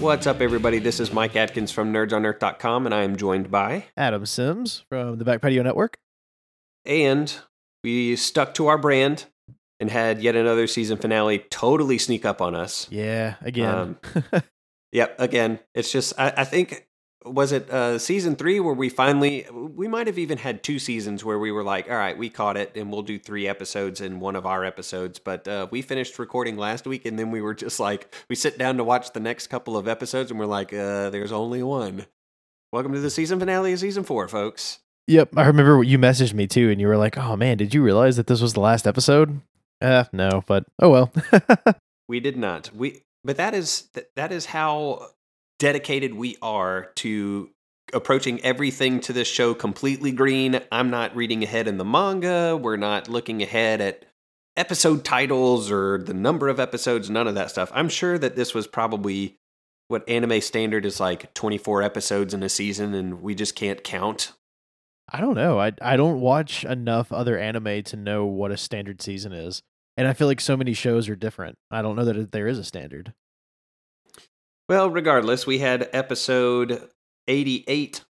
What's up, everybody? This is Mike Atkins from nerdsonearth.com, and I am joined by. Adam Sims from the Back Patio Network. And we stuck to our brand and had yet another season finale totally sneak up on us. Yeah, again. Um, Yep, again, it's just, I, I think, was it uh, season three where we finally, we might have even had two seasons where we were like, all right, we caught it and we'll do three episodes in one of our episodes. But uh, we finished recording last week and then we were just like, we sit down to watch the next couple of episodes and we're like, uh, there's only one. Welcome to the season finale of season four, folks. Yep, I remember what you messaged me too, and you were like, "Oh man, did you realize that this was the last episode?" Uh, no, but oh well. we did not. We but that is that is how dedicated we are to approaching everything to this show completely green. I'm not reading ahead in the manga. We're not looking ahead at episode titles or the number of episodes, none of that stuff. I'm sure that this was probably what anime standard is like 24 episodes in a season and we just can't count. I don't know. I I don't watch enough other anime to know what a standard season is. And I feel like so many shows are different. I don't know that there is a standard. Well, regardless, we had episode 88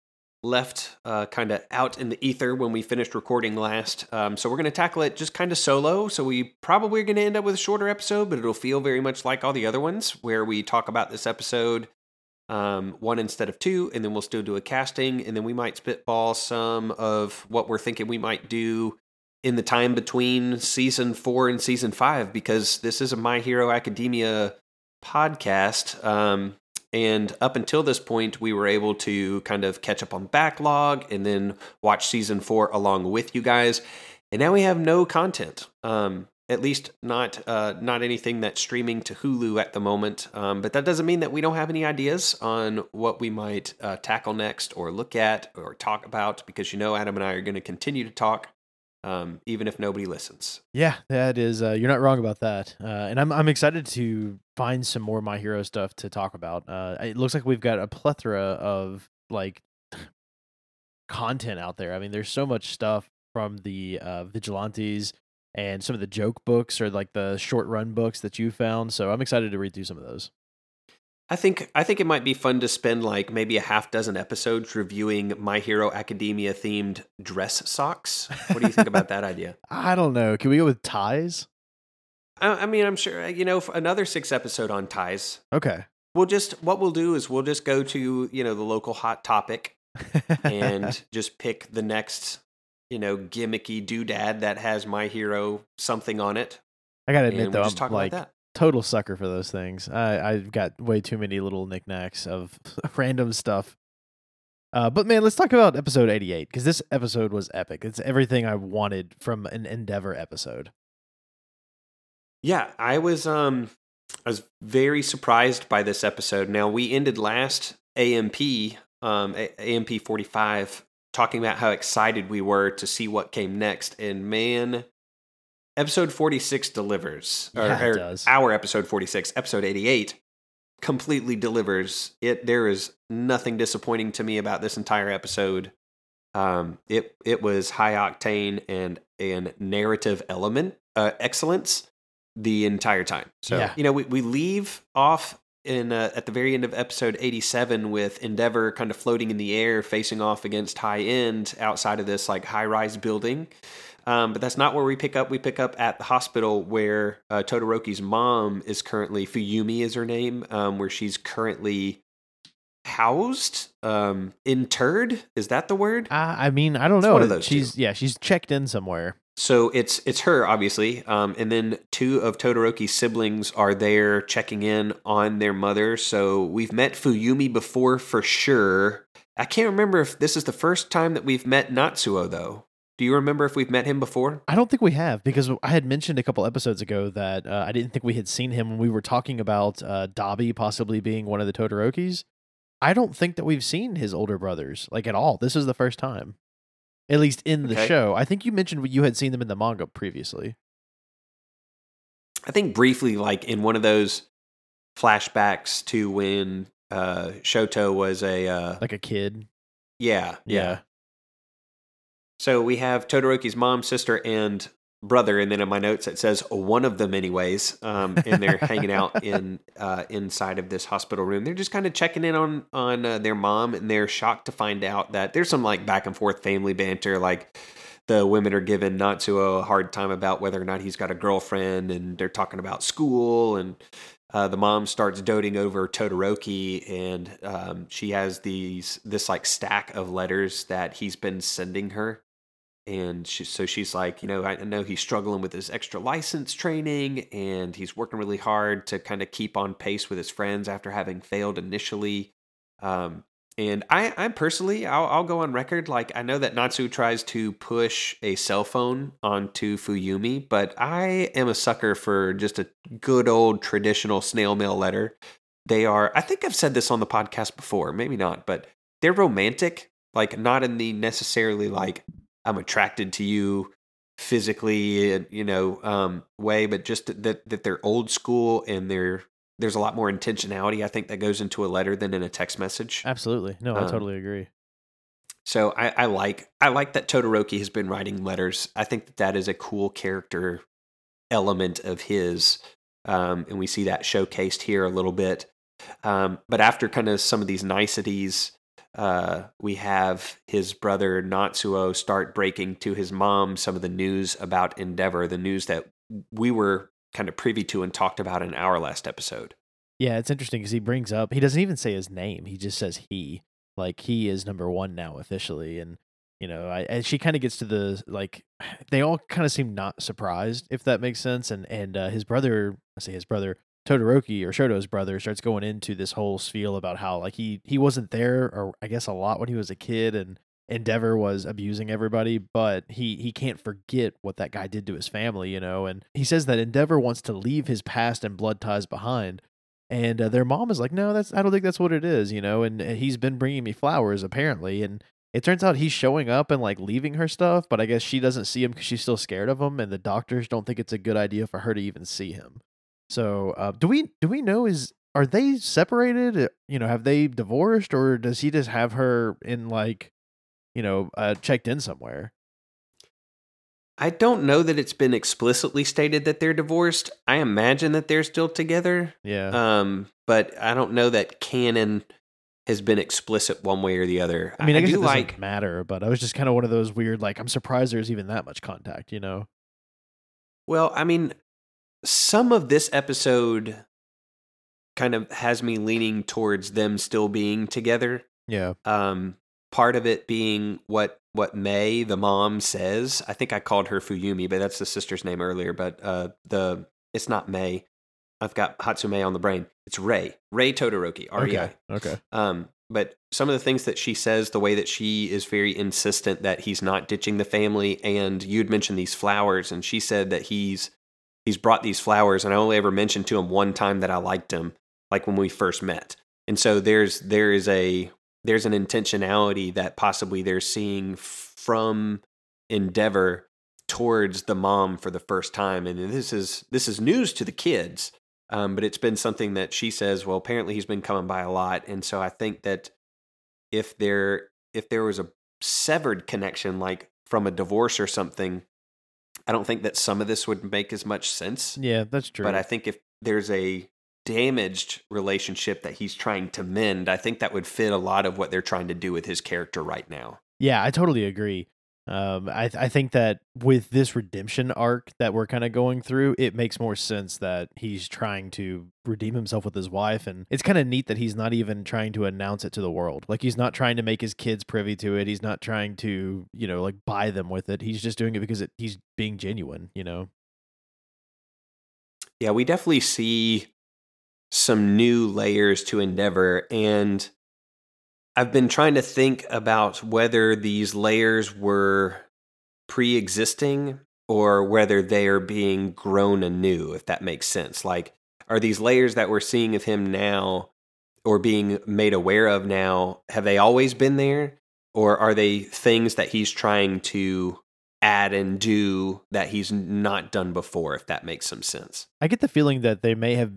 left uh, kind of out in the ether when we finished recording last. Um, so we're going to tackle it just kind of solo. So we probably are going to end up with a shorter episode, but it'll feel very much like all the other ones where we talk about this episode um, one instead of two, and then we'll still do a casting, and then we might spitball some of what we're thinking we might do in the time between season four and season five because this is a My Hero Academia podcast. Um, and up until this point, we were able to kind of catch up on backlog and then watch season four along with you guys. And now we have no content. Um, at least not uh, not anything that's streaming to Hulu at the moment. Um, but that doesn't mean that we don't have any ideas on what we might uh, tackle next, or look at, or talk about. Because you know, Adam and I are going to continue to talk um, even if nobody listens. Yeah, that is. Uh, you're not wrong about that. Uh, and I'm I'm excited to find some more My Hero stuff to talk about. Uh, it looks like we've got a plethora of like content out there. I mean, there's so much stuff from the uh, vigilantes and some of the joke books or like the short run books that you found. So I'm excited to read through some of those. I think I think it might be fun to spend like maybe a half dozen episodes reviewing My Hero Academia themed dress socks. What do you think about that idea? I don't know. Can we go with ties? I, I mean, I'm sure you know another six episode on ties. Okay. We'll just what we'll do is we'll just go to you know the local hot topic and just pick the next you know gimmicky doodad that has My Hero something on it. I gotta admit though, I'm like total sucker for those things. I I've got way too many little knickknacks of random stuff. Uh, but man, let's talk about episode 88 because this episode was epic. It's everything I wanted from an Endeavor episode. Yeah, I was um I was very surprised by this episode. Now we ended last AMP um AMP 45 talking about how excited we were to see what came next and man episode 46 delivers yeah, or, or does. our episode 46 episode 88 completely delivers it there is nothing disappointing to me about this entire episode um it it was high octane and and narrative element uh excellence the entire time so Yeah. you know we, we leave off in uh, at the very end of episode 87 with endeavor kind of floating in the air facing off against high end outside of this like high rise building um, but that's not where we pick up. We pick up at the hospital where uh, Todoroki's mom is currently, Fuyumi is her name, um, where she's currently housed, um, interred. Is that the word? Uh, I mean, I don't It's know. one of those she's two. yeah, she's checked in somewhere. So it's it's her obviously, um, and then two of Todoroki's siblings are there checking in on their mother. So we've met Fuyumi before for sure. I can't remember if this is the first time that we've met Natsuo though. Do you remember if we've met him before? I don't think we have because I had mentioned a couple episodes ago that uh, I didn't think we had seen him when we were talking about uh, Dabi possibly being one of the Todorokis. I don't think that we've seen his older brothers like at all. This is the first time, at least in the Okay. show. I think you mentioned you had seen them in the manga previously. I think briefly, like in one of those flashbacks to when uh, Shoto was a uh, like a kid. yeah, yeah Yeah. So we have Todoroki's mom, sister, and brother, and then in my notes it says one of them, anyways. Um, and they're hanging out in uh, inside of this hospital room. They're just kind of checking in on on uh, their mom, and they're shocked to find out that there's some like back and forth family banter, like. The women are giving Natsuo a hard time about whether or not he's got a girlfriend, and they're talking about school. And uh, the mom starts doting over Todoroki, and um, she has these this like stack of letters that he's been sending her and she, so she's like, you know, I know he's struggling with his extra license training and he's working really hard to kind of keep on pace with his friends after having failed initially. Um, and I, I personally, I'll, I'll go on record. Like, I know that Natsu tries to push a cell phone onto Fuyumi, but I am a sucker for just a good old traditional snail mail letter. They are, I think I've said this on the podcast before, maybe not, but they're romantic, like, not in the necessarily like, I'm attracted to you physically, you know, um, way, but just that that they're old school and they're there's a lot more intentionality I think that goes into a letter than in a text message. Absolutely, no, I um, totally agree. So I, I like I like that Todoroki has been writing letters. I think that that is a cool character element of his, um, and we see that showcased here a little bit. Um, but after kind of some of these niceties uh, we have his brother Natsuo start breaking to his mom some of the news about Endeavor, the news that we were kind of privy to and talked about in our last episode. Yeah, it's interesting because he brings up, he doesn't even say his name. He just says he. Like, he is number one now officially. And, you know, I, and she kind of gets to the, like, they all kind of seem not surprised, if that makes sense. And, and uh, his brother, I say his brother, Todoroki or Shoto's brother starts going into this whole spiel about how like he he wasn't there or I guess a lot when he was a kid and Endeavor was abusing everybody, but he he can't forget what that guy did to his family, you know. And he says that Endeavor wants to leave his past and blood ties behind. And uh, their mom is like, "No, that's I don't think that's what it is, you know." And uh, he's been bringing me flowers apparently, and it turns out he's showing up and like leaving her stuff, but I guess she doesn't see him because she's still scared of him, and the doctors don't think it's a good idea for her to even see him. So, uh, do we do we know is are they separated? Uh, you know, have they divorced, or does he just have her in like, you know, uh, checked in somewhere? I don't know that it's been explicitly stated that they're divorced. I imagine that they're still together. Yeah. Um, but I don't know that canon has been explicit one way or the other. I mean, I, I guess do it doesn't like matter, but I was just kind of one of those weird, like, I'm surprised there's even that much contact, you know? Well, I mean, some of this episode kind of has me leaning towards them still being together. Yeah. Um, part of it being what what May the mom says. I think I called her Fuyumi, but that's the sister's name earlier. But uh, the it's not May. I've got Hatsume on the brain. It's Rei. Rei Todoroki. R E I. Okay. okay. Um, but some of the things that she says, the way that she is very insistent that he's not ditching the family, and you'd mentioned these flowers, and she said that he's he's brought these flowers and I only ever mentioned to him one time that I liked him, like when we first met. And so there's there is a there's an intentionality that possibly they're seeing from Endeavor towards the mom for the first time. And this is this is news to the kids. Um, but it's been something that she says, well, apparently he's been coming by a lot. And so I think that if there if there was a severed connection, like from a divorce or something, I don't think that some of this would make as much sense. Yeah, that's true. But I think if there's a damaged relationship that he's trying to mend, I think that would fit a lot of what they're trying to do with his character right now. Yeah, I totally agree. Um, I I think that with this redemption arc that we're kind of going through, it makes more sense that he's trying to redeem himself with his wife, and it's kind of neat that he's not even trying to announce it to the world. Like he's not trying to make his kids privy to it. He's not trying to you know like buy them with it. He's just doing it because it, he's being genuine. You know. Yeah, we definitely see some new layers to Endeavor, and I've been trying to think about whether these layers were pre existing or whether they are being grown anew, if that makes sense. Like, are these layers that we're seeing of him now or being made aware of now, have they always been there? Or are they things that he's trying to add and do that he's not done before, if that makes some sense? I get the feeling that they may have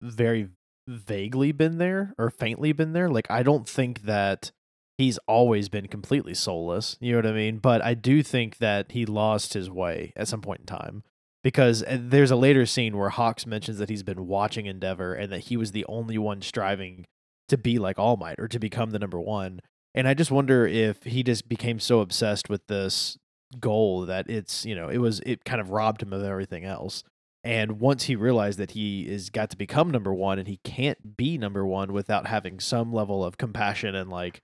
very vaguely been there or faintly been there. Like I don't think that he's always been completely soulless. You know what I mean? But I do think that he lost his way at some point in time because uh, there's a later scene where Hawks mentions that he's been watching Endeavor and that he was the only one striving to be like All Might or to become the number one. And I just wonder if he just became so obsessed with this goal that it's, you know, it was, it kind of robbed him of everything else. And once he realized that he is got to become number one and he can't be number one without having some level of compassion and like,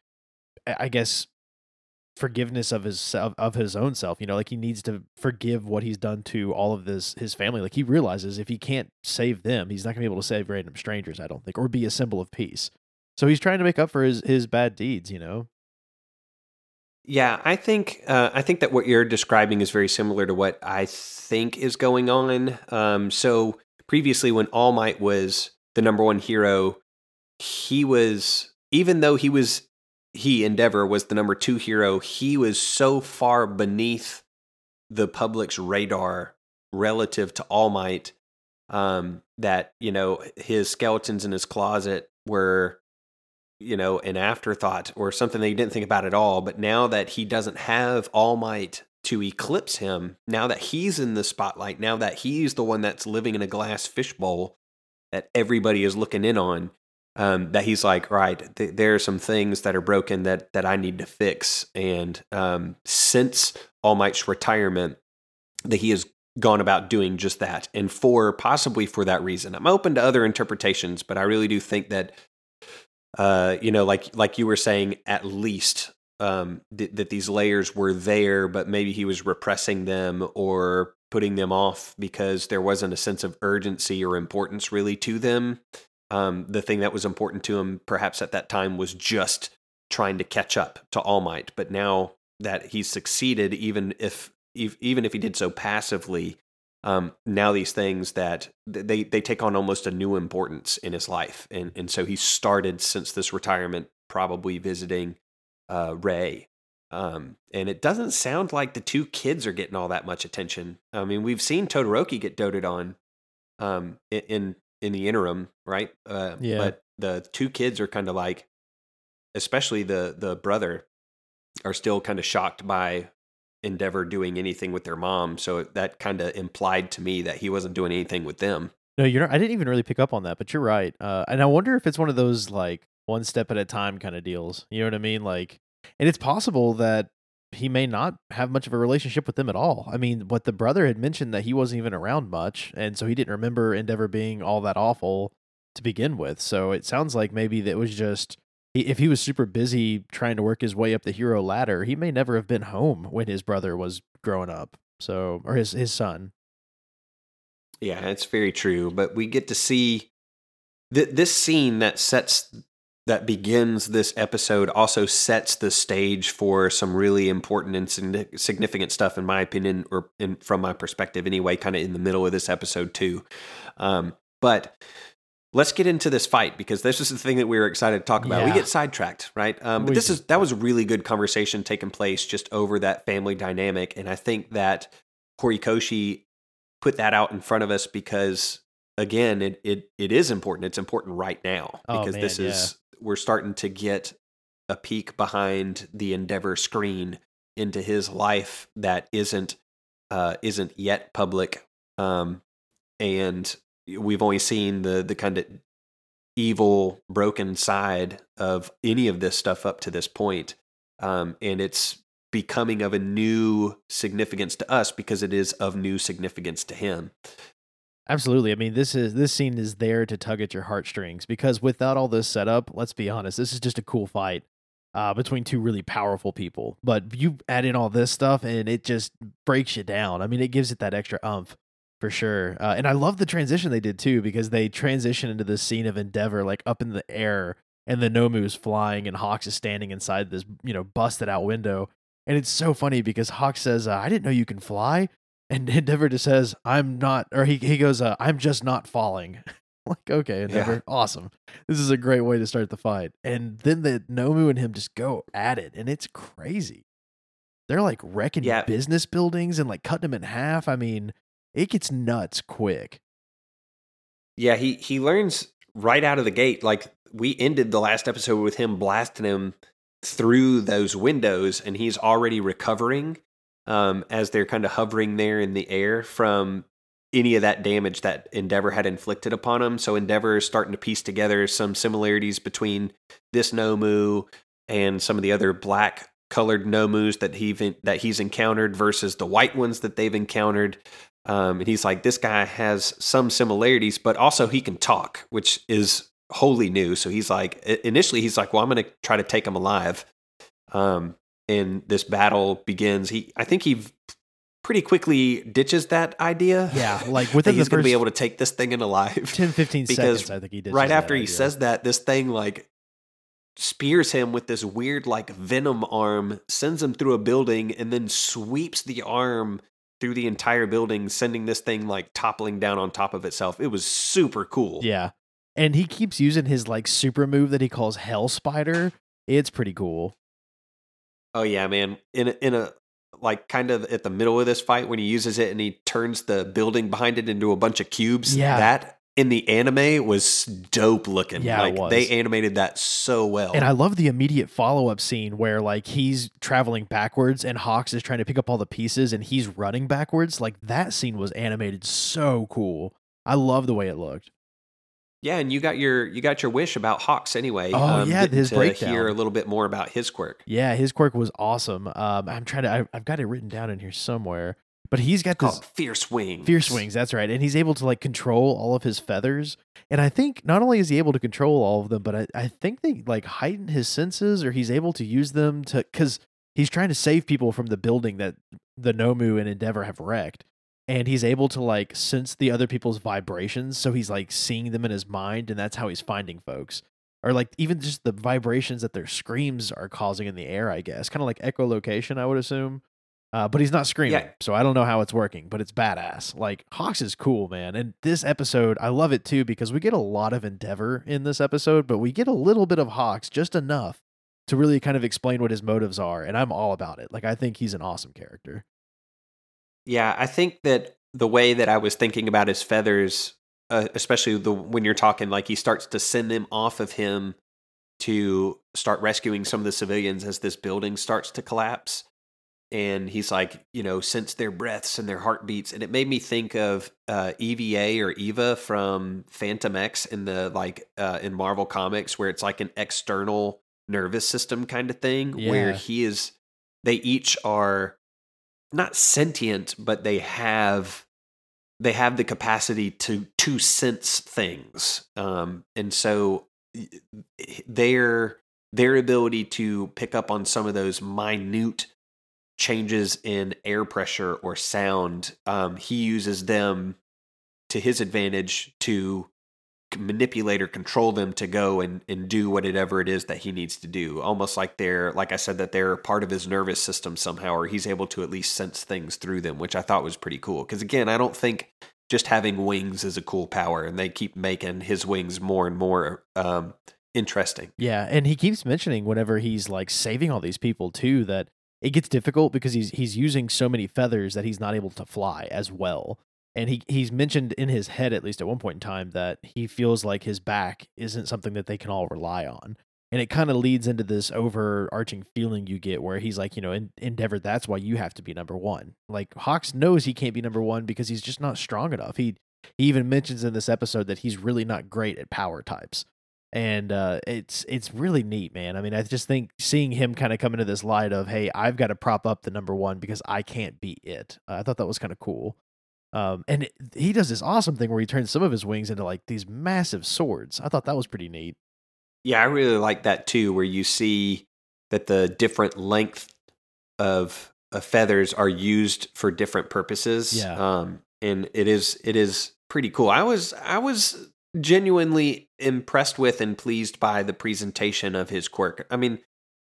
I guess forgiveness of his of, of his own self you know like he needs to forgive what he's done to all of this his family. Like he realizes if he can't save them he's not to be able to save random strangers i don't think or be a symbol of peace. So he's trying to make up for his his bad deeds you know yeah i think uh, i think that what you're describing is very similar to what i think is going on. Um, so previously when all might was the number one hero he was even though he was he Endeavor was the number two hero, he was so far beneath the public's radar relative to All Might um, that you know his skeletons in his closet were you know an afterthought or something that he didn't think about at all. But now that he doesn't have All Might to eclipse him, now that he's in the spotlight, now that he's the one that's living in a glass fishbowl that everybody is looking in on, um, that he's like, right, th- there are some things that are broken that that I need to fix. And um, since All Might's retirement, that he has gone about doing just that, and for possibly for that reason. I'm open to other interpretations, but I really do think that, uh, you know, like like you were saying, at least um, th- that these layers were there, but maybe he was repressing them or putting them off because there wasn't a sense of urgency or importance really to them um, the thing that was important to him, perhaps at that time, was just trying to catch up to All Might. But now that he's succeeded, even if even if he did so passively, um, now these things that they they take on almost a new importance in his life, and and so he started since this retirement, probably visiting uh, Rei. Um, and it doesn't sound like the two kids are getting all that much attention. I mean, we've seen Todoroki get doted on um, in, in in the interim, right? Uh, Yeah. But the two kids are kind of like, especially the the brother, are still kind of shocked by Endeavor doing anything with their mom. So that kind of implied to me that he wasn't doing anything with them. No, you're not. I didn't even really pick up on that, but you're right. Uh, and I wonder if it's one of those like one step at a time kind of deals. You know what I mean? Like, and it's possible that he may not have much of a relationship with them at all. I mean, what the brother had mentioned that he wasn't even around much, and so he didn't remember Endeavor being all that awful to begin with. So it sounds like maybe that was just if he was super busy trying to work his way up the hero ladder, he may never have been home when his brother was growing up. So, or his his son. Yeah, it's very true. But we get to see th- this scene that sets that begins this episode also sets the stage for some really important and significant stuff, in my opinion, or in, from my perspective anyway, kind of in the middle of this episode too. Um, but let's get into this fight because this is the thing that we were excited to talk about. We get sidetracked, right? Um, but We this do. is that was a really good conversation taking place just over that family dynamic, and I think that Horikoshi put that out in front of us because again, it it it is important. It's important right now Oh, because this man, is we're starting to get a peek behind the Endeavor screen into his life that isn't uh, isn't yet public, um, and we've only seen the the kind of evil, broken side of any of this stuff up to this point, um, and it's becoming of a new significance to us because it is of new significance to him. Absolutely. I mean, this is this scene is there to tug at your heartstrings because without all this setup, let's be honest, this is just a cool fight uh, between two really powerful people. But you add in all this stuff, and it just breaks you down. I mean, it gives it that extra umph for sure. Uh, and I love the transition they did too because they transition into this scene of Endeavor like up in the air, and the Nomu is flying, and Hawks is standing inside this you know busted out window. And it's so funny because Hawks says, uh, "I didn't know you can fly." And Endeavor just says, I'm not, or he, he goes, uh, I'm just not falling. like, okay, Endeavor, awesome. This is a great way to start the fight. And then the Nomu and him just go at it, and it's crazy. They're like wrecking Yeah. business buildings and like cutting them in half. I mean, it gets nuts quick. Yeah, he he learns right out of the gate. Like we ended the last episode with him blasting him through those windows, and he's already recovering um, as they're kind of hovering there in the air from any of that damage that Endeavor had inflicted upon him. So Endeavor is starting to piece together some similarities between this Nomu and some of the other black colored Nomus that he that he's encountered versus the white ones that they've encountered. Um, and he's like, this guy has some similarities, but also he can talk, which is wholly new. So he's like, initially, he's like, well, I'm going to try to take him alive. Um, and this battle begins. He, I think he pretty quickly ditches that idea. Yeah, like within he's going to be able to take this thing in alive. 10, 15 because seconds, I think he did. Right after he idea. says that, this thing like spears him with this weird like venom arm, sends him through a building, and then sweeps the arm through the entire building, sending this thing like toppling down on top of itself. It was super cool. Yeah. And he keeps using his like super move that he calls Hell Spider. It's pretty cool. Oh yeah, man. In a, in a like kind of at the middle of this fight when he uses it and he turns the building behind it into a bunch of cubes. Yeah. That in the anime was dope looking. Yeah, it was. they animated that so well. And I love the immediate follow up scene where like he's traveling backwards and Hawks is trying to pick up all the pieces and he's running backwards. Like that scene was animated so cool. I love the way it looked. Yeah, and you got your you got your wish about Hawks anyway. Oh, um, yeah, his to breakdown. Hear a little bit more about his quirk. Yeah, his quirk was awesome. Um, I'm trying to. I, I've got it written down in here somewhere. But he's got this Fierce Wings. fierce wings. That's right, and he's able to like control all of his feathers. And I think not only is he able to control all of them, but I, I think they like heighten his senses, or he's able to use them to because he's trying to save people from the building that the Nomu and Endeavor have wrecked. And he's able to like sense the other people's vibrations, so he's like seeing them in his mind, and that's how he's finding folks. Or like even just the vibrations that their screams are causing in the air, I guess. Kind of like echolocation, I would assume. Uh, but he's not screaming, Yeah. so I don't know how it's working, but it's badass. Like Hawks is cool, man. And this episode, I love it too because we get a lot of Endeavor in this episode, but we get a little bit of Hawks, just enough to really kind of explain what his motives are. And I'm all about it. Like I think he's an awesome character. Yeah, I think that the way that I was thinking about his feathers, uh, especially the when you're talking like he starts to send them off of him to start rescuing some of the civilians as this building starts to collapse. And he's like, you know, sense their breaths and their heartbeats. And it made me think of uh, EVA or Eva from Fantomex in the like uh, in Marvel Comics, where it's like an external nervous system kind of thing, where he is, they each are not sentient, but they have they have the capacity to to sense things. Um, and so their their ability to pick up on some of those minute changes in air pressure or sound, um, he uses them to his advantage to manipulate or control them to go and, and do whatever it is that he needs to do. Almost like they're, like I said, that they're part of his nervous system somehow, or he's able to at least sense things through them, which I thought was pretty cool. Because again, I don't think just having wings is a cool power, and they keep making his wings more and more um, interesting. Yeah, and he keeps mentioning whenever he's like saving all these people too that it gets difficult because he's he's using so many feathers that he's not able to fly as well. And he he's mentioned in his head at least at one point in time that he feels like his back isn't something that they can all rely on. And it kind of leads into this overarching feeling you get where he's like, you know, in, Endeavor, that's why you have to be number one. Like Hawks knows he can't be number one because he's just not strong enough. He he even mentions in this episode that he's really not great at power types and uh, it's it's really neat, man. I mean, I just think seeing him kind of come into this light of, hey, I've got to prop up the number one because I can't beat it. Uh, I thought that was kind of cool. Um, and it, he does this awesome thing where he turns some of his wings into like these massive swords. I thought that was pretty neat. Yeah, I really like that too, where you see that the different length of, of feathers are used for different purposes. Yeah. Um, and it is it is pretty cool. I was I was genuinely impressed with and pleased by the presentation of his quirk. I mean,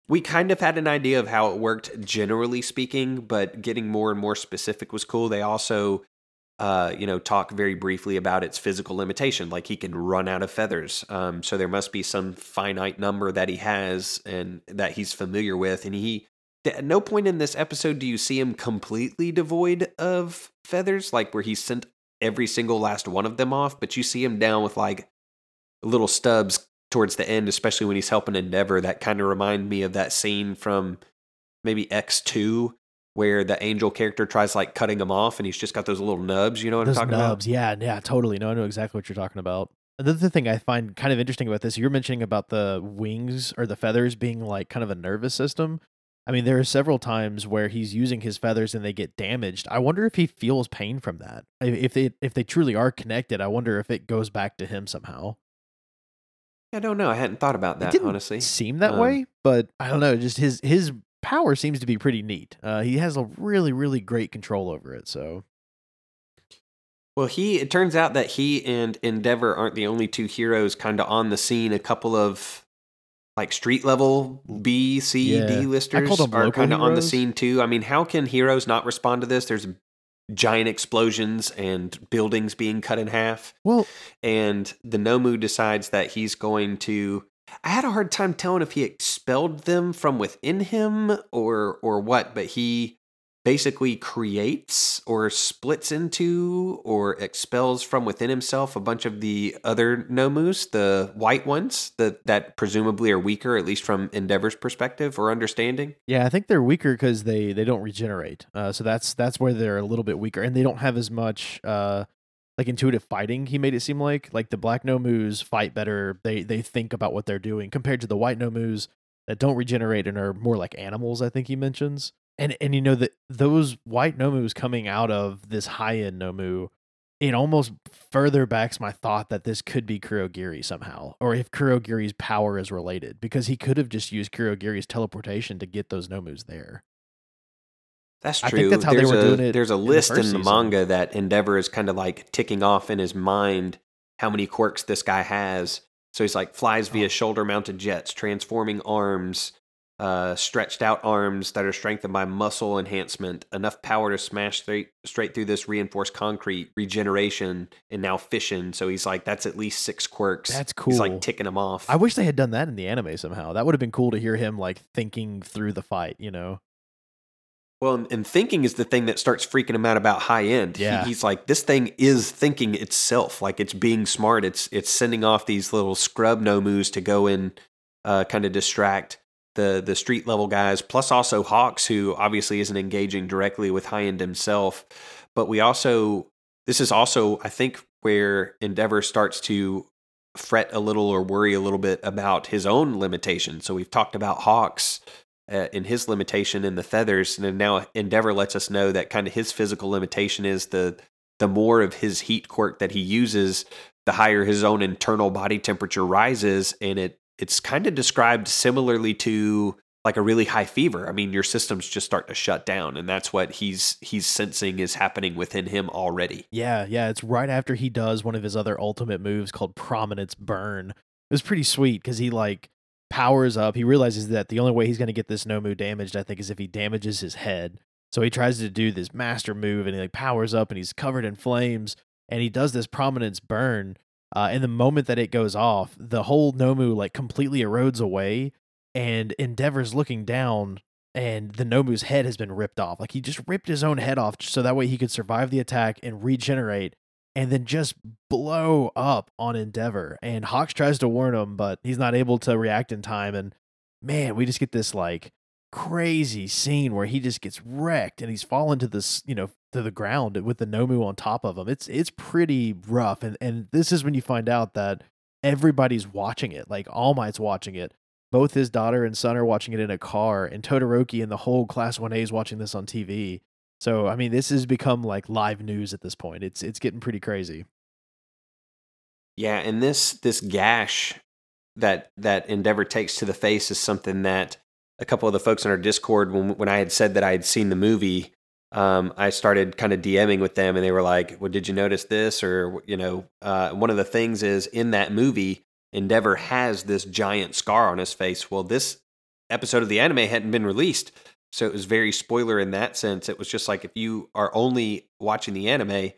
we kind of had an idea of how it worked generally speaking, but getting more and more specific was cool. They also uh, you know, talk very briefly about its physical limitation, like he can run out of feathers. Um, so there must be some finite number that he has and that he's familiar with. And he, at no point in this episode do you see him completely devoid of feathers, like where he sent every single last one of them off, but you see him down with like little stubs towards the end, especially when he's helping Endeavor, that kind of remind me of that scene from maybe X two where the angel character tries like cutting him off and he's just got those little nubs. You know what Those I'm talking about? Those nubs, yeah, yeah, totally. No, I know exactly what you're talking about. Another thing I find kind of interesting about this, you're mentioning about the wings or the feathers being like kind of a nervous system. I mean, there are several times where he's using his feathers and they get damaged. I wonder if he feels pain from that. If they if they truly are connected, I wonder if it goes back to him somehow. I don't know. I hadn't thought about it that didn't honestly. seem that Um, way, but I don't know. Just his his power seems to be pretty neat. Uh, he has a really really great control over it. So Well, he it turns out that he and Endeavor aren't the only two heroes kind of on the scene. A couple of like street level B, C, Yeah. D listers are kind of on the scene too. I mean, how can heroes not respond to this? There's giant explosions and buildings being cut in half, well, and the Nomu decides that he's going to. I had a hard time telling if he expelled them from within him or or what, but he basically creates or splits into or expels from within himself a bunch of the other nomus, the white ones that that presumably are weaker, at least from Endeavor's perspective or understanding. Yeah, I think they're weaker because they they don't regenerate. Uh, so that's that's where they're a little bit weaker, and they don't have as much uh, like intuitive fighting. He made it seem like like the black nomus fight better. They they think about what they're doing compared to the white nomus that don't regenerate and are more like animals. I think he mentions. And and you know that those white nomus coming out of this high end nomu, it almost further backs my thought that this could be Kurogiri somehow, or if Kurogiri's power is related, because he could have just used Kurogiri's teleportation to get those nomus there. That's I true. think that's how they there's were a, doing it There's a in the list in the, manga that Endeavor is kind of like ticking off in his mind how many quirks this guy has. So he's like flies via Oh. shoulder mounted jets, transforming arms, uh, stretched out arms that are strengthened by muscle enhancement, enough power to smash straight straight through this reinforced concrete, regeneration, and now fission. So he's like, that's at least six quirks. That's cool. He's like ticking them off. I wish they had done that in the anime somehow. That would have been cool to hear him like thinking through the fight. You know? Well, and- thinking is the thing that starts freaking him out about high end. He- Yeah. he's like, this thing is thinking itself, like it's being smart. It's it's sending off these little scrub nomus to go and uh, kind of distract the the street level guys, plus also Hawks, who obviously isn't engaging directly with high end himself. But we also this is also, I think, where Endeavor starts to fret a little or worry a little bit about his own limitations. So we've talked about Hawks uh, in his limitation in the feathers, and now Endeavor lets us know that kind of his physical limitation is the the more of his heat quirk that he uses, the higher his own internal body temperature rises, and it it's kind of described similarly to like a really high fever. I mean, your systems just start to shut down, and that's what he's he's sensing is happening within him already. Yeah, yeah. It's right after he does one of his other ultimate moves called Prominence Burn. It was pretty sweet because he like powers up. He realizes that the only way he's going to get this Nomu damaged, I think, is if he damages his head. So he tries to do this master move and he like powers up and he's covered in flames and he does this Prominence Burn. Uh, and the moment that it goes off, the whole Nomu like completely erodes away and Endeavor's looking down and the Nomu's head has been ripped off. Like he just ripped his own head off so that way he could survive the attack and regenerate and then just blow up on Endeavor. And Hawks tries to warn him, but he's not able to react in time. And man, we just get this like crazy scene where he just gets wrecked and he's fallen to this, you know, to the ground with the Nomu on top of him. It's it's pretty rough. And and this is when you find out that everybody's watching it. Like All Might's watching it. Both his daughter and son are watching it in a car, and Todoroki and the whole Class 1A is watching this on TV. So I mean, this has become like live news at this point. It's it's getting pretty crazy. Yeah, and this this gash that that Endeavor takes to the face is something that a couple of the folks in our Discord when when I had said that I had seen the movie, um, I started kind of DMing with them, and they were like, "Well, did you notice this?" Or you know, uh, one of the things is in that movie, Endeavor has this giant scar on his face. Well, this episode of the anime hadn't been released, so it was very spoiler in that sense. It was just like if you are only watching the anime.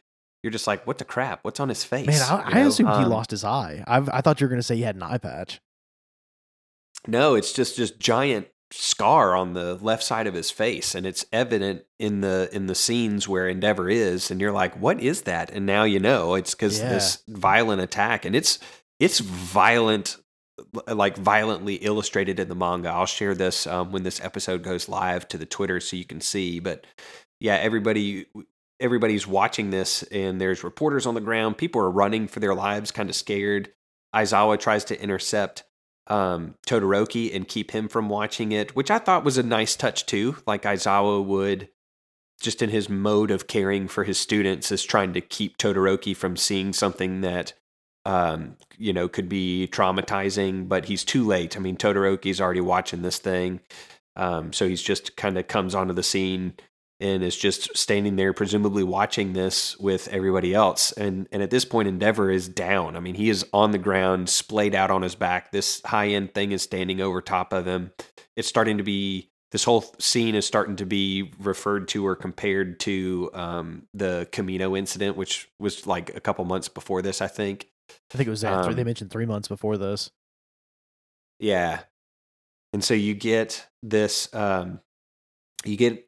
You're just like, what the crap? What's on his face? Man, I, I assumed he Um, lost his eye. I've, I thought you were going to say he had an eye patch. No, it's just just giant scar on the left side of his face, and it's evident in the in the scenes where Endeavor is, and you're like, "What is that?" And now you know it's because Yeah. this violent attack, and it's it's violent like violently illustrated in the manga. I'll share this um, when this episode goes live to the Twitter so you can see. But yeah, everybody everybody's watching this, and there's reporters on the ground. People are running for their lives, kind of scared. Aizawa tries to intercept um, Todoroki and keep him from watching it, which I thought was a nice touch too. Like Aizawa would, just in his mode of caring for his students, is trying to keep Todoroki from seeing something that um, you know, could be traumatizing, but he's too late. I mean, Todoroki's already watching this thing. Um, so he's just kind of comes onto the scene and is just standing there, presumably watching this with everybody else. And and at this point, Endeavor is down. I mean, he is on the ground, splayed out on his back. This high end thing is standing over top of him. It's starting to be this whole scene is starting to be referred to or compared to um, the Kamino incident, which was like a couple months before this, I think. I think it was that. Um, they mentioned three months before this. Yeah. And so you get this um you get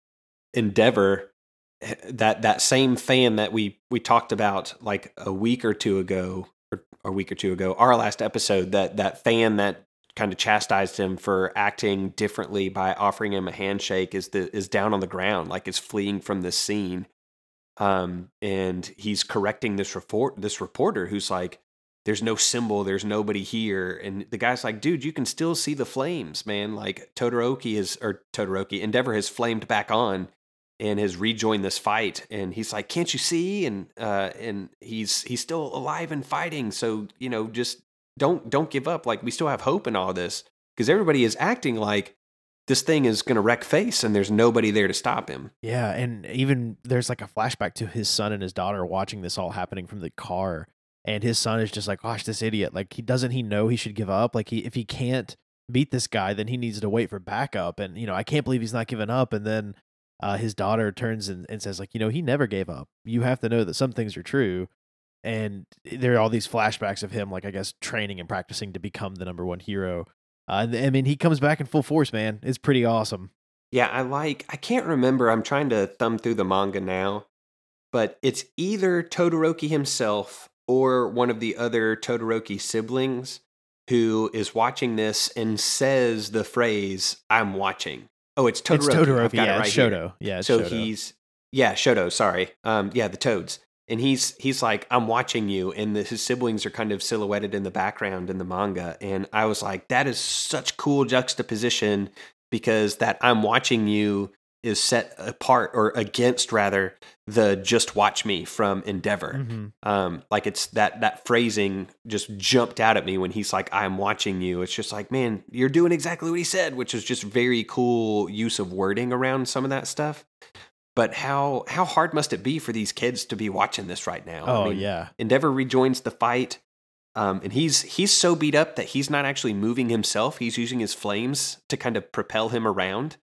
Endeavor eh, that that same fan that we we talked about like a week or two ago or a week or two ago our last episode that that fan that kind of chastised him for acting differently by offering him a handshake is the is down on the ground like is fleeing from this scene um and he's correcting this report this reporter who's like there's no symbol, there's nobody here. And the guy's like, dude, you can still see the flames, man. Like Todoroki is, or Todoroki, Endeavor has flamed back on and has rejoined this fight. And he's like, can't you see? And, uh, and he's, he's still alive and fighting. So, you know, just don't, don't give up. Like we still have hope in all this because everybody is acting like this thing is going to wreck face and there's nobody there to stop him. Yeah, and even there's like a flashback to his son and his daughter watching this all happening from the car and his son is just like, "Gosh, this idiot! Like, he doesn't he know he should give up? Like, he if he can't beat this guy, then he needs to wait for backup." And you know, I can't believe he's not giving up. And then uh, his daughter turns and, and says, "Like, you know, he never gave up. You have to know that some things are true." And there are all these flashbacks of him, like I guess, training and practicing to become the number one hero. Uh, I mean, he comes back in full force, man. It's pretty awesome. Yeah, I like, I can't remember. I'm trying to thumb through the manga now, but it's either Todoroki himself or one of the other Todoroki siblings who is watching this and says the phrase "I'm watching." Oh, it's Todoroki. It's Todoroki. I've got yeah, it right it's here. Shoto. Yeah, so Shoto. he's yeah, Shoto. Sorry, um, yeah, the Toads, and he's he's like, "I'm watching you," and the, his siblings are kind of silhouetted in the background in the manga, and I was like, that is such cool juxtaposition because that "I'm watching you" is set apart or against rather the just watch me from endeavor. Mhm. um like it's that that phrasing just jumped out at me when he's like i'm watching you. It's just like man you're doing exactly what he said which is just very cool use of wording around some of that stuff. But how how hard must it be for these kids to be watching this right now? I Oh mean, yeah. endeavor rejoins the fight um, and he's he's so beat up that he's not actually moving himself. He's using his flames to kind of propel him around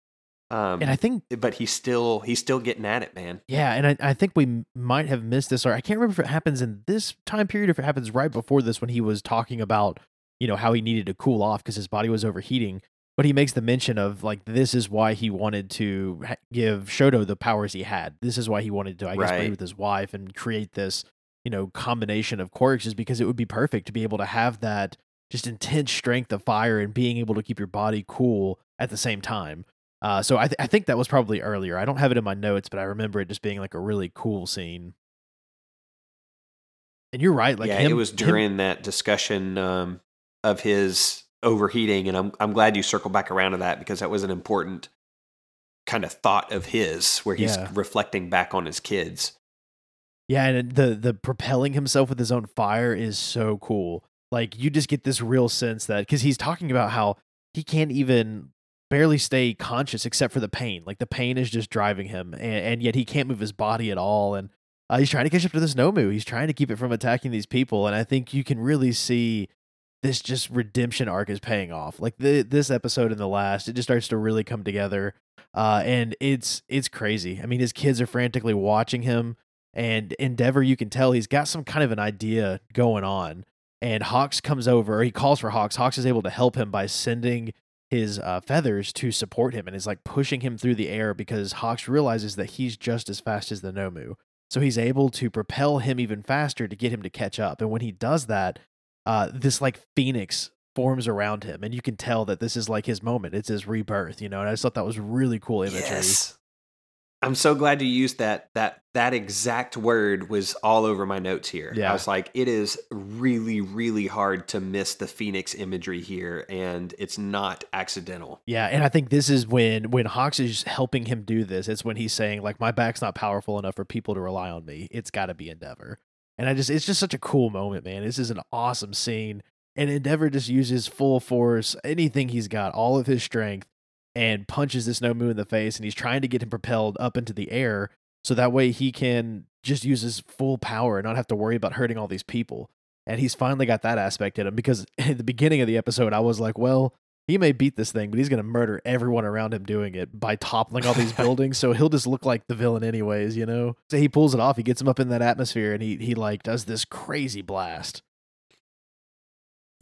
um, And I think but he's still he's still getting at it, man. Yeah, and I, I think we might have missed this, or I can't remember if it happens in this time period, or if it happens right before this when he was talking about, you know, how he needed to cool off because his body was overheating. But he makes the mention of like this is why he wanted to ha- give Shoto the powers he had. This is why he wanted to, I guess, Right. play with his wife and create this, you know, combination of quirks, is because it would be perfect to be able to have that just intense strength of fire and being able to keep your body cool at the same time. Uh, so I, th- I think that was probably earlier. I don't have it in my notes, but I remember it just being like a really cool scene. And you're right, like yeah, him, it was him- during that discussion um, of his overheating, and I'm I'm glad you circled back around to that because that was an important kind of thought of his where he's Yeah. reflecting back on his kids. yeah, and the the propelling himself with his own fire is so cool. Like you just get this real sense that because he's talking about how he can't even barely stay conscious except for the pain. Like the pain is just driving him, and, and yet he can't move his body at all. And uh, he's trying to catch up to this Nomu. He's trying to keep it from attacking these people, and I think you can really see this just redemption arc is paying off. Like the this episode and the last, it just starts to really come together, uh, and it's it's crazy. I mean, his kids are frantically watching him, and Endeavor, you can tell he's got some kind of an idea going on. And Hawks comes over, he calls for Hawks. Hawks is able to help him by sending his uh, feathers to support him, and is like pushing him through the air because Hawks realizes that he's just as fast as the Nomu. So he's able to propel him even faster to get him to catch up. And when he does that, uh, this like phoenix forms around him, and you can tell that this is like his moment. It's his rebirth, you know. And I just thought that was really cool imagery. Yes. I'm so glad you used that that that exact word was all over my notes here. Yeah. I was like, it is really, really hard to miss the Phoenix imagery here, and it's not accidental. Yeah, and I think this is when when Hawks is helping him do this. It's when he's saying like, "My back's not powerful enough for people to rely on me. It's got to be Endeavor." And I just, it's just such a cool moment, man. This is an awesome scene, and Endeavor just uses full force, anything he's got, all of his strength, and punches this Nomu in the face, and he's trying to get him propelled up into the air so that way he can just use his full power and not have to worry about hurting all these people. And he's finally got that aspect in him because at the beginning of the episode, I was like, well, he may beat this thing, but he's going to murder everyone around him doing it by toppling all these buildings. So he'll just look like the villain, anyways, you know? So he pulls it off. He gets him up in that atmosphere and he, he like does this crazy blast.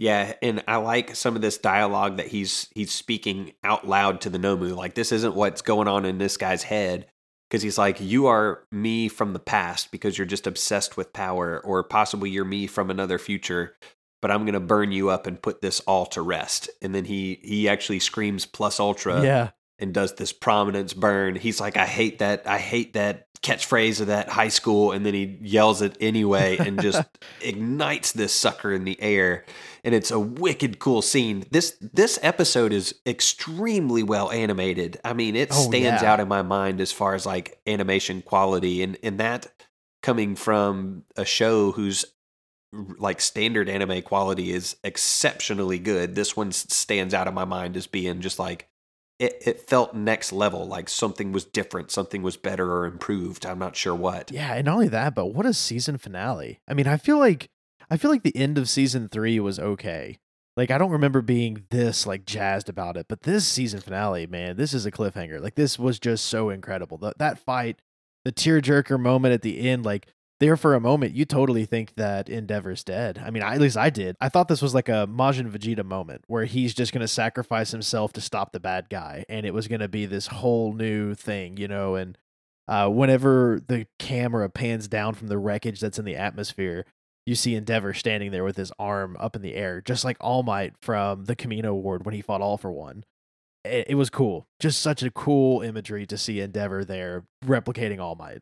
Yeah, and I like some of this dialogue that he's he's speaking out loud to the Nomu. Like this isn't what's going on in this guy's head because he's like, "You are me from the past because you're just obsessed with power, or possibly you're me from another future. But I'm gonna burn you up and put this all to rest." And then he he actually screams plus ultra yeah. and does this prominence burn. He's like, "I hate that. I hate that catchphrase of that high school," and then he yells it anyway and just ignites this sucker in the air and it's a wicked cool scene. This this episode is extremely well animated. I mean, it Oh, stands yeah. out in my mind as far as like animation quality and and that coming from a show whose like standard anime quality is exceptionally good. This one stands out in my mind as being just like it, it felt next level, like something was different, something was better or improved. I'm not sure what. Yeah, and not only that, but what a season finale. I mean, I feel like I feel like the end of season 3 was okay. Like I don't remember being this like jazzed about it, but this season finale, man, this is a cliffhanger. Like this was just so incredible. That that fight, the tearjerker moment at the end, like there for a moment, you totally think that Endeavor's dead. I mean, at least I did. I thought this was like a Majin Vegeta moment where he's just going to sacrifice himself to stop the bad guy, and it was going to be this whole new thing, you know. And uh, whenever the camera pans down from the wreckage that's in the atmosphere, you see Endeavor standing there with his arm up in the air, just like All Might from the Kamino Ward when he fought All for One. It was cool. Just such a cool imagery to see Endeavor there replicating All Might.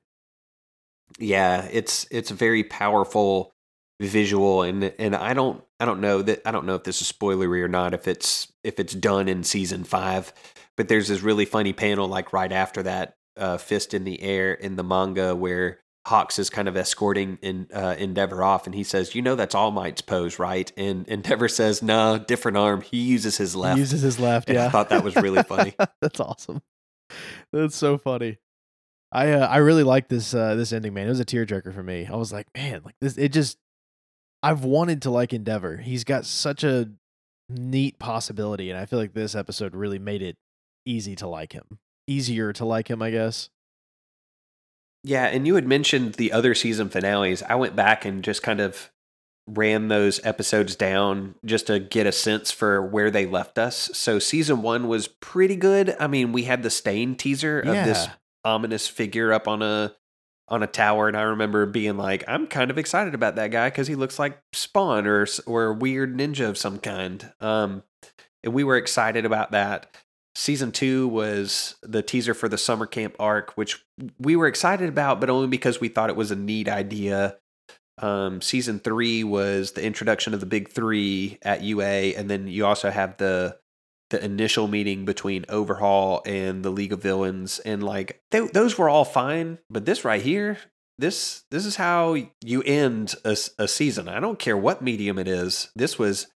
Yeah it's it's a very powerful visual and and i don't i don't know that i don't know if this is spoilery or not if it's if it's done in season five but there's this really funny panel like right after that uh fist in the air in the manga where hawks is kind of escorting in, uh, endeavor off and he says you know that's all might's pose right and endeavor says no different arm he uses his left He uses his left. And Yeah, I thought that was really funny. That's awesome. That's so funny. I uh, I really like this uh, this ending, man. It was a tearjerker for me. I was like, man, like this. It just I've wanted to like Endeavor. He's got such a neat possibility, and I feel like this episode really made it easy to like him, easier to like him, I guess. Yeah, and you had mentioned the other season finales. I went back and just kind of ran those episodes down just to get a sense for where they left us. So season one was pretty good. I mean, we had the stain teaser of this Yeah. Ominous figure up on a on a tower, and I remember being like, I'm kind of excited about that guy because he looks like Spawn or or a weird ninja of some kind. Um, and we were excited about that. Season two was the teaser for the summer camp arc, which we were excited about, but only because we thought it was a neat idea. Um, season three was the introduction of the big three at UA, and then you also have the the initial meeting between Overhaul and the League of Villains, and like th- those were all fine, but this right here, this this is how you end a, a season. I don't care what medium it is. This was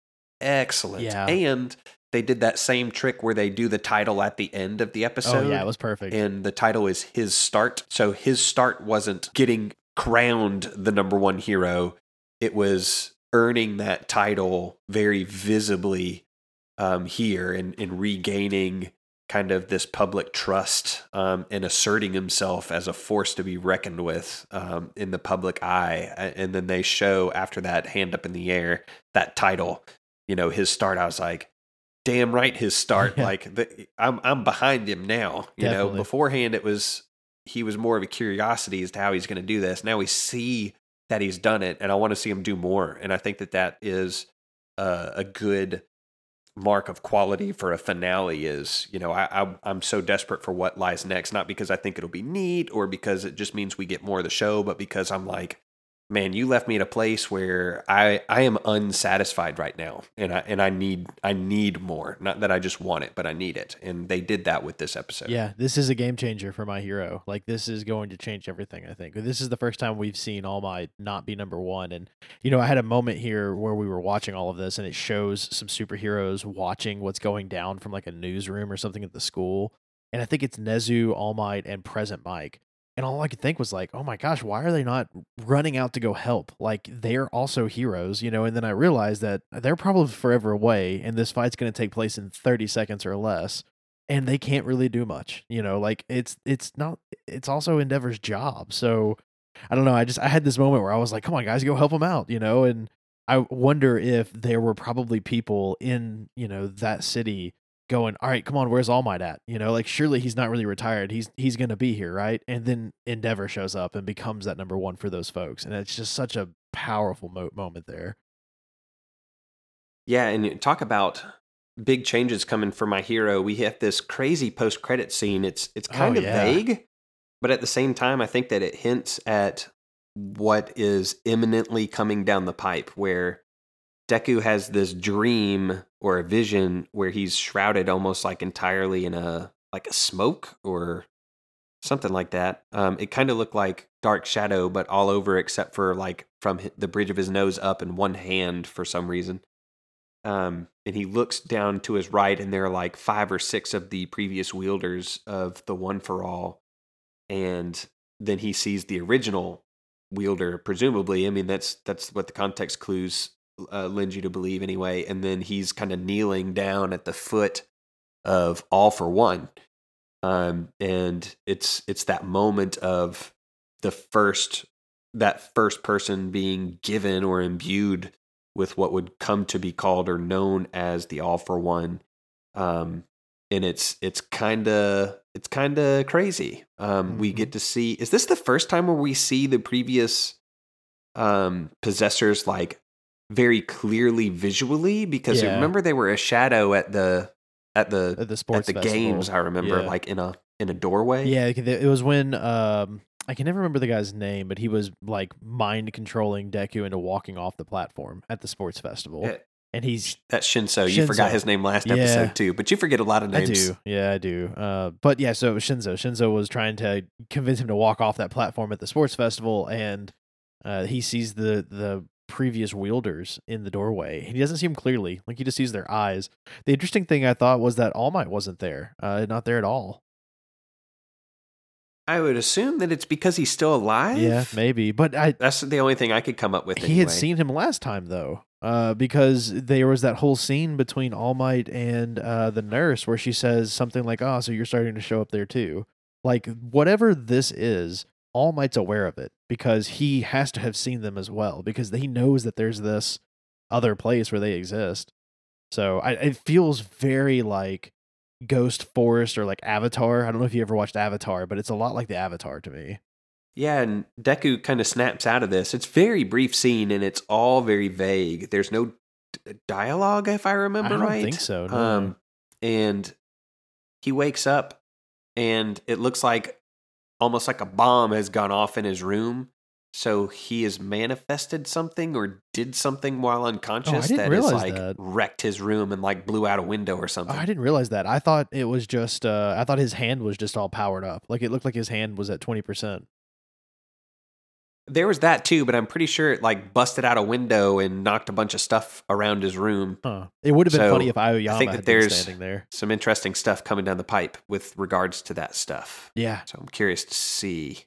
excellent, Yeah. and they did that same trick where they do the title at the end of the episode oh yeah, it was perfect. and the title is his start. So his start wasn't getting crowned the number one hero; it was earning that title very visibly um, here and, and regaining kind of this public trust um, and asserting himself as a force to be reckoned with um, in the public eye. And then they show after that hand up in the air that title, you know, his start. I was like, damn right, his start. Yeah. Like the, I'm I'm behind him now. You know, beforehand it was he was more of a curiosity as to how he's going to do this. Now we see that he's done it, and I want to see him do more. And I think that that is uh, a good mark of quality for a finale is, you know, I, I I'm so desperate for what lies next, not because I think it'll be neat or because it just means we get more of the show, but because I'm like, man, you left me at a place where I I am unsatisfied right now, and I and I need I need more. Not that I just want it, but I need it, and they did that with this episode. Yeah, this is a game changer for my hero. Like this is going to change everything. I think this is the first time we've seen All Might not be number one, and you know I had a moment here where we were watching all of this, and it shows some superheroes watching what's going down from like a newsroom or something at the school, and I think it's Nezu, All Might, and Present Mike and all I could think was like, oh my gosh, why are they not running out to go help? Like they're also heroes, you know. And then I realized that they're probably forever away, and this fight's going to take place in thirty seconds or less, and they can't really do much, you know. Like it's it's not it's also Endeavor's job, so I don't know. I just I had this moment where I was like, come on, guys, go help them out, you know. And I wonder if there were probably people in you know that city going, all right, come on, where's All Might at? You know, like surely he's not really retired. He's he's gonna be here, right? And then Endeavor shows up and becomes that number one for those folks, and it's just such a powerful mo- moment there. Yeah, and talk about big changes coming for my hero. We have this crazy post credit scene. It's it's oh, kind Oh, of yeah. vague, but at the same time, I think that it hints at what is imminently coming down the pipe, where Deku has this dream or a vision where he's shrouded almost like entirely in a like a smoke or something like that. Um, it kind of looked like Dark Shadow, but all over except for like from the bridge of his nose up in one hand for some reason. Um, and he looks down to his right, and there are like five or six of the previous wielders of the One for All. And then he sees the original wielder, presumably. I mean, that's that's what the context clues uh, lend you to believe, anyway. And then he's kind of kneeling down at the foot of All for One, um, and it's it's that moment of the first that first person being given or imbued with what would come to be called or known as the all for one um and it's it's kind of it's kind of crazy um we Mhm. get to see is this the first time where we see the previous um possessors like very clearly visually because Yeah. remember they were a shadow at the at the At the sports at the festival. games i remember Yeah. like in a in a doorway Yeah, it it was when um I can never remember the guy's name, but he was like mind controlling Deku into walking off the platform at the sports festival, Yeah. and he's that's shinso you forgot his name last Yeah. episode too but you forget a lot of names I do. Yeah, I do. Uh, but yeah, so it was Shinso. Shinso was trying to convince him to walk off that platform at the sports festival, and uh, he sees the the previous wielders in the doorway. He doesn't see them clearly; like he just sees their eyes. The interesting thing I thought was that All Might wasn't there, uh, not there at all. I would assume that it's because he's still alive. Yeah, maybe, but I That's the only thing I could come up with. he had seen him last time though. Uh, because there was that whole scene between All Might and uh, the nurse where she says something like, "Oh, so you're starting to show up there too." Like whatever this is, All Might's aware of it because he has to have seen them as well because he knows that there's this other place where they exist. So I, it feels very like Ghost Forest or like Avatar. I don't know if you ever watched Avatar, but it's a lot like the Avatar to me. Yeah, and Deku kind of snaps out of this. It's very brief scene, and it's all very vague. There's no d- dialogue, if I remember right. I don't right. think so. No. Um, and he wakes up, and it looks like almost like a bomb has gone off in his room. So he has manifested something or did something while unconscious didn't that has like that. wrecked his room and like blew out a window or Oh, something. I didn't realize that. I thought it was just. Uh, I thought his hand was just all powered up. Like it looked like his hand was at twenty percent. There was that too, but I'm pretty sure it like busted out a window and knocked a bunch of stuff around his room. Huh. It would have been So, funny if Aoyama think had that been standing there. Some interesting stuff coming down the pipe with regards to that stuff. Yeah, So I'm curious to see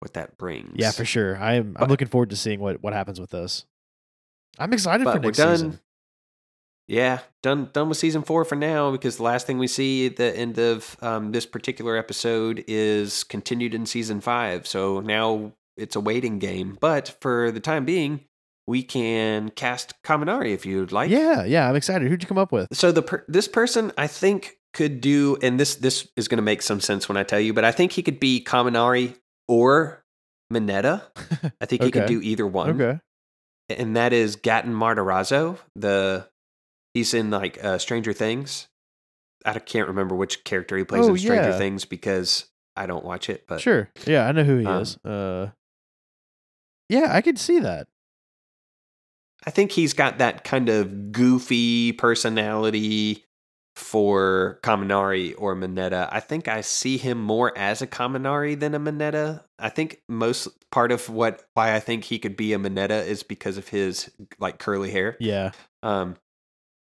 what that brings. yeah, for sure. I'm. I'm looking forward to seeing what what happens with this. I'm excited for But next done. season. Yeah, done done with season four for now because the last thing we see at the end of um, this particular episode is continued in season five. So now it's a waiting game. But for the time being, we can cast Kaminari if you'd like. yeah, yeah. I'm excited. Who'd you come up with? So the per- this person I think could do, and this this is going to make some sense when I tell you, but I think he could be Kaminari or Mineta. I think he could do either one, Okay. and that is Gaten Matarazzo, the He's in like uh, Stranger Things. I can't remember which character he plays Oh, in Stranger yeah. Things because I don't watch it. But Sure. Yeah, I know who he Um, is. Uh, yeah, I could see that. I think he's got that kind of goofy personality for Kaminari or Mineta. I think I see him more as a Kaminari than a Mineta. I think most part of what why I think he could be a Mineta is because of his like curly hair. Yeah. Um,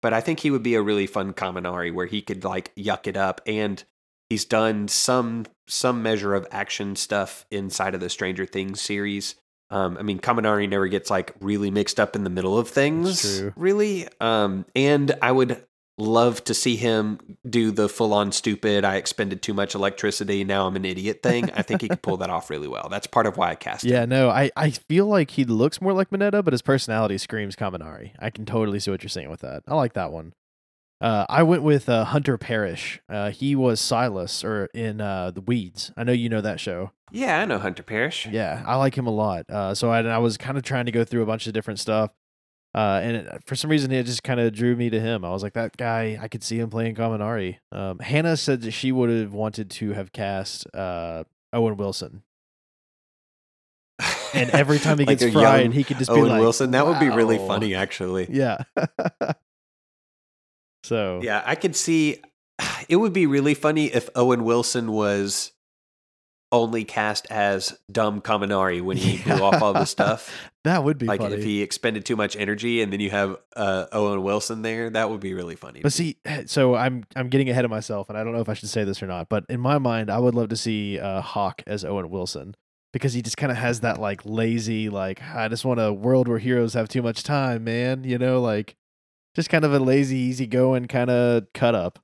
but I think he would be a really fun Kaminari where he could like yuck it up, and he's done some some measure of action stuff inside of the Stranger Things series. Um, I mean, Kaminari never gets like really mixed up in the middle of things, really. Um, and I would love to see him do the full on stupid. I expended too much electricity. Now I'm an idiot thing. I think he could pull that off really well. That's part of why I cast him. Yeah, no, I, I feel like he looks more like Mineta, but his personality screams Kaminari. I can totally see what you're saying with that. I like that one. Uh, I went with uh, Hunter Parrish. Uh, he was Silas or in uh, the Weeds. I know you know that show. Yeah, I know Hunter Parrish. Yeah, I like him a lot. Uh, so I, I was kind of trying to go through a bunch of different stuff. Uh, and it, for some reason, it just kind of drew me to him. I was like, that guy, I could see him playing Kaminari. Um, Hannah said that she would have wanted to have cast uh, Owen Wilson. And every time he Like gets fried, he could just Owen be like, Wilson. That would be really funny, actually. Yeah. so Yeah, I could see. It would be really funny if Owen Wilson was only cast as dumb Kaminari when he blew off all the stuff. that would be Like funny. if he expended too much energy, and then you have uh, Owen Wilson there, that would be really funny. But see, so I'm I'm getting ahead of myself, and I don't know if I should say this or not. But in my mind, I would love to see uh, Hawk as Owen Wilson because he just kind of has that like lazy, like I just want a world where heroes have too much time, man. You know, like just kind of a lazy, easygoing kind of cut up.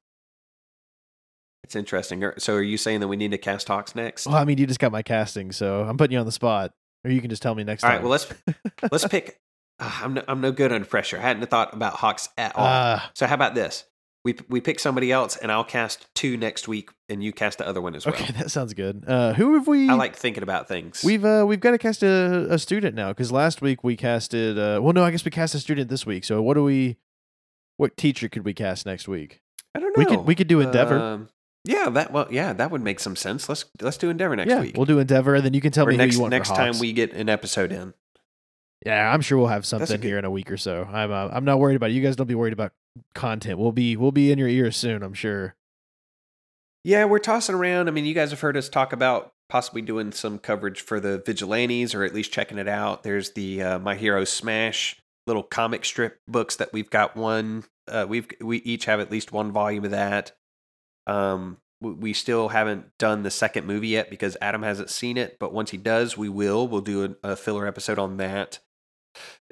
It's interesting. So, are you saying that we need to cast Hawks next? Well, I mean, you just got my casting, so I'm putting you on the spot, or you can just tell me next all time. right. Well, let's let's pick. Uh, I'm no, I'm no good under pressure. I hadn't thought about Hawks at all. Ah, so, how about this? We we pick somebody else, and I'll cast two next week, and you cast the other one as well. okay, that sounds good. Uh, who have we? I like thinking about things. We've uh we've got to cast a, a student now because last week we casted uh well no I guess we cast a student this week so what do we what teacher could we cast next week I don't know. we could- we could do Endeavor. Um, yeah, that well, yeah, that would make some sense. Let's let's do Endeavor next yeah week. we'll do Endeavor and then you can tell or me next who you want next time we get an episode in. yeah I'm sure we'll have something good- here in a week or so I'm uh, I'm not worried about it you guys don't be worried about content we'll be we'll be in your ears soon I'm sure Yeah, we're tossing around. I mean, you guys have heard us talk about possibly doing some coverage for the Vigilantes, or at least checking it out. There's the uh, My Hero Smash little comic strip books that we've got one. Uh, we've we each have at least one volume of that. Um, we, still haven't done the second movie yet because Adam hasn't seen it. But once he does, we will. We'll do a, a filler episode on that,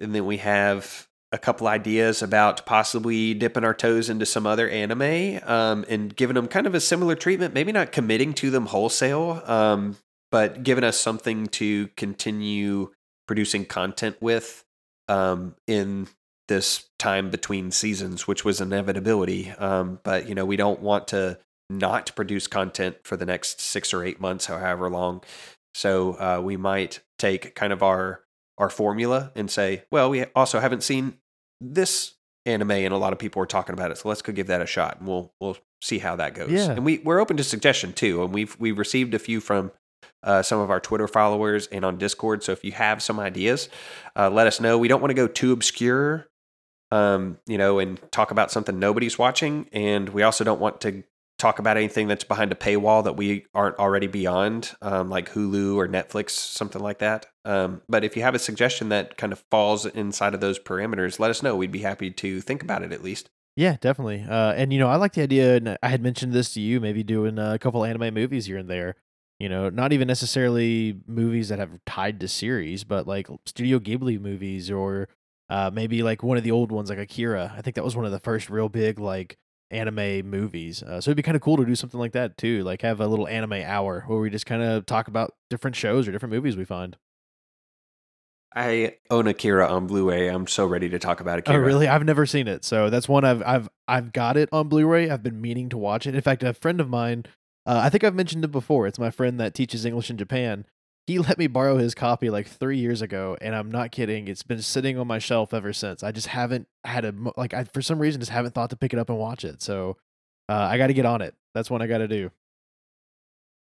and then we have a couple ideas about possibly dipping our toes into some other anime um, and giving them kind of a similar treatment. Maybe not committing to them wholesale, um, but giving us something to continue producing content with um, in this time between seasons, which was inevitability. Um, but you know, we don't want to not produce content for the next six or eight months, however long. So uh, we might take kind of our our formula and say, well, we also haven't seen this anime, and a lot of people are talking about it, so let's go give that a shot, and we'll we'll see how that goes. Yeah. And we we're open to suggestion too, and we've we've received a few from uh, some of our Twitter followers and on Discord. So if you have some ideas, uh, let us know. We don't want to go too obscure, um, you know, and talk about something nobody's watching, and we also don't want to talk about anything that's behind a paywall that we aren't already beyond, um, like Hulu or Netflix, something like that. Um, but if you have a suggestion that kind of falls inside of those parameters, let us know. We'd be happy to think about it at least. Yeah, definitely. Uh, and you know, I like the idea, and I had mentioned this to you, maybe doing a couple anime movies here and there. You know, not even necessarily movies that have tied to series, but like Studio Ghibli movies, or uh, maybe like one of the old ones, like Akira. I think that was one of the first real big like anime movies. Uh, so it'd be kind of cool to do something like that too, like have a little anime hour where we just kind of talk about different shows or different movies we find. I own Akira on Blu-ray. I'm so ready to talk about Akira. Oh, really? I've never seen it, so that's one I've I've I've got it on Blu-ray. I've been meaning to watch it. In fact, a friend of mine, uh, I think I've mentioned it before. It's my friend that teaches English in Japan. He let me borrow his copy like three years ago, and I'm not kidding. It's been sitting on my shelf ever since. I just haven't had a like I for some reason just haven't thought to pick it up and watch it. So uh, I got to get on it. That's what I got to do.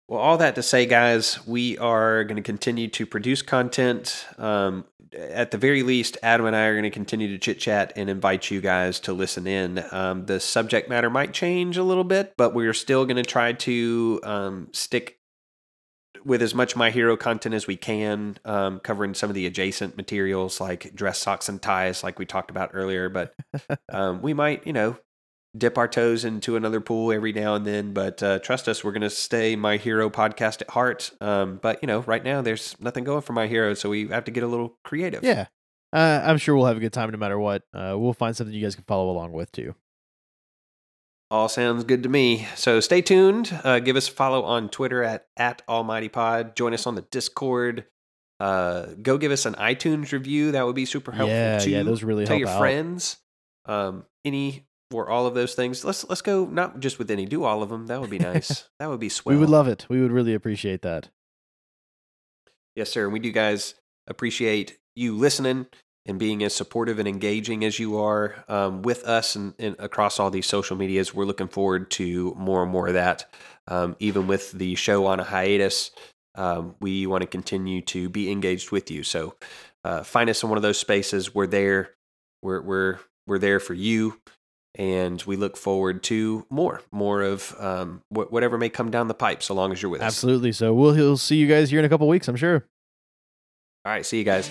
Well, all that to say, guys, we are going to continue to produce content. Um, at the very least, Adam and I are going to continue to chit chat and invite you guys to listen in. Um, the subject matter might change a little bit, but we're still going to try to um, stick with as much My Hero content as we can, um, covering some of the adjacent materials like dress socks and ties, like we talked about earlier. But um, we might, you know, dip our toes into another pool every now and then. But uh, trust us, we're going to stay My Hero podcast at heart. Um, but you know, right now there's nothing going for My Hero, so we have to get a little creative. Yeah, uh, I'm sure we'll have a good time no matter what. Uh, we'll find something you guys can follow along with too. All sounds good to me. So stay tuned. Uh, give us a follow on Twitter at, at Almighty Pod. Join us on the Discord. Uh, go give us an iTunes review. That would be super helpful yeah, too. yeah, those really Tell your out. friends. Um, any or all of those things. Let's let's go not just with any. Do all of them. That would be nice. that would be swell. We would love it. We would really appreciate that. Yes, sir. We do, guys, appreciate you listening and being as supportive and engaging as you are um, with us and, and across all these social medias. We're looking forward to more and more of that. Um, even with the show on a hiatus, um, we want to continue to be engaged with you. So uh, find us in one of those spaces. We're there. We're we're we're there for you, and we look forward to more, more of um, wh- whatever may come down the pipe. So long as you're with us. Absolutely. So we'll, we'll see you guys here in a couple weeks. I'm sure. All right. See you guys.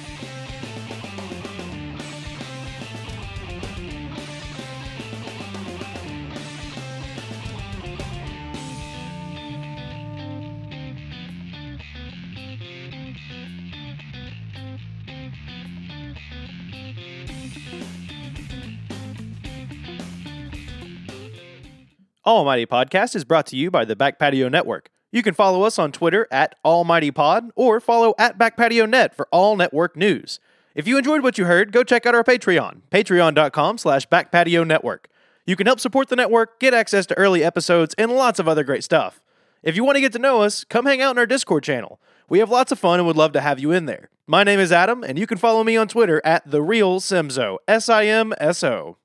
Almighty Podcast is brought to you by the Back Patio Network. You can follow us on Twitter at Almighty Pod or follow at Back Patio Net for all network news. If you enjoyed what you heard, go check out our Patreon, patreon.com slash backpatio network. You can help support the network, get access to early episodes, and lots of other great stuff. If you want to get to know us, come hang out in our Discord channel. We have lots of fun and would love to have you in there. My name is Adam, and you can follow me on Twitter at The Real Simso, S I M S O.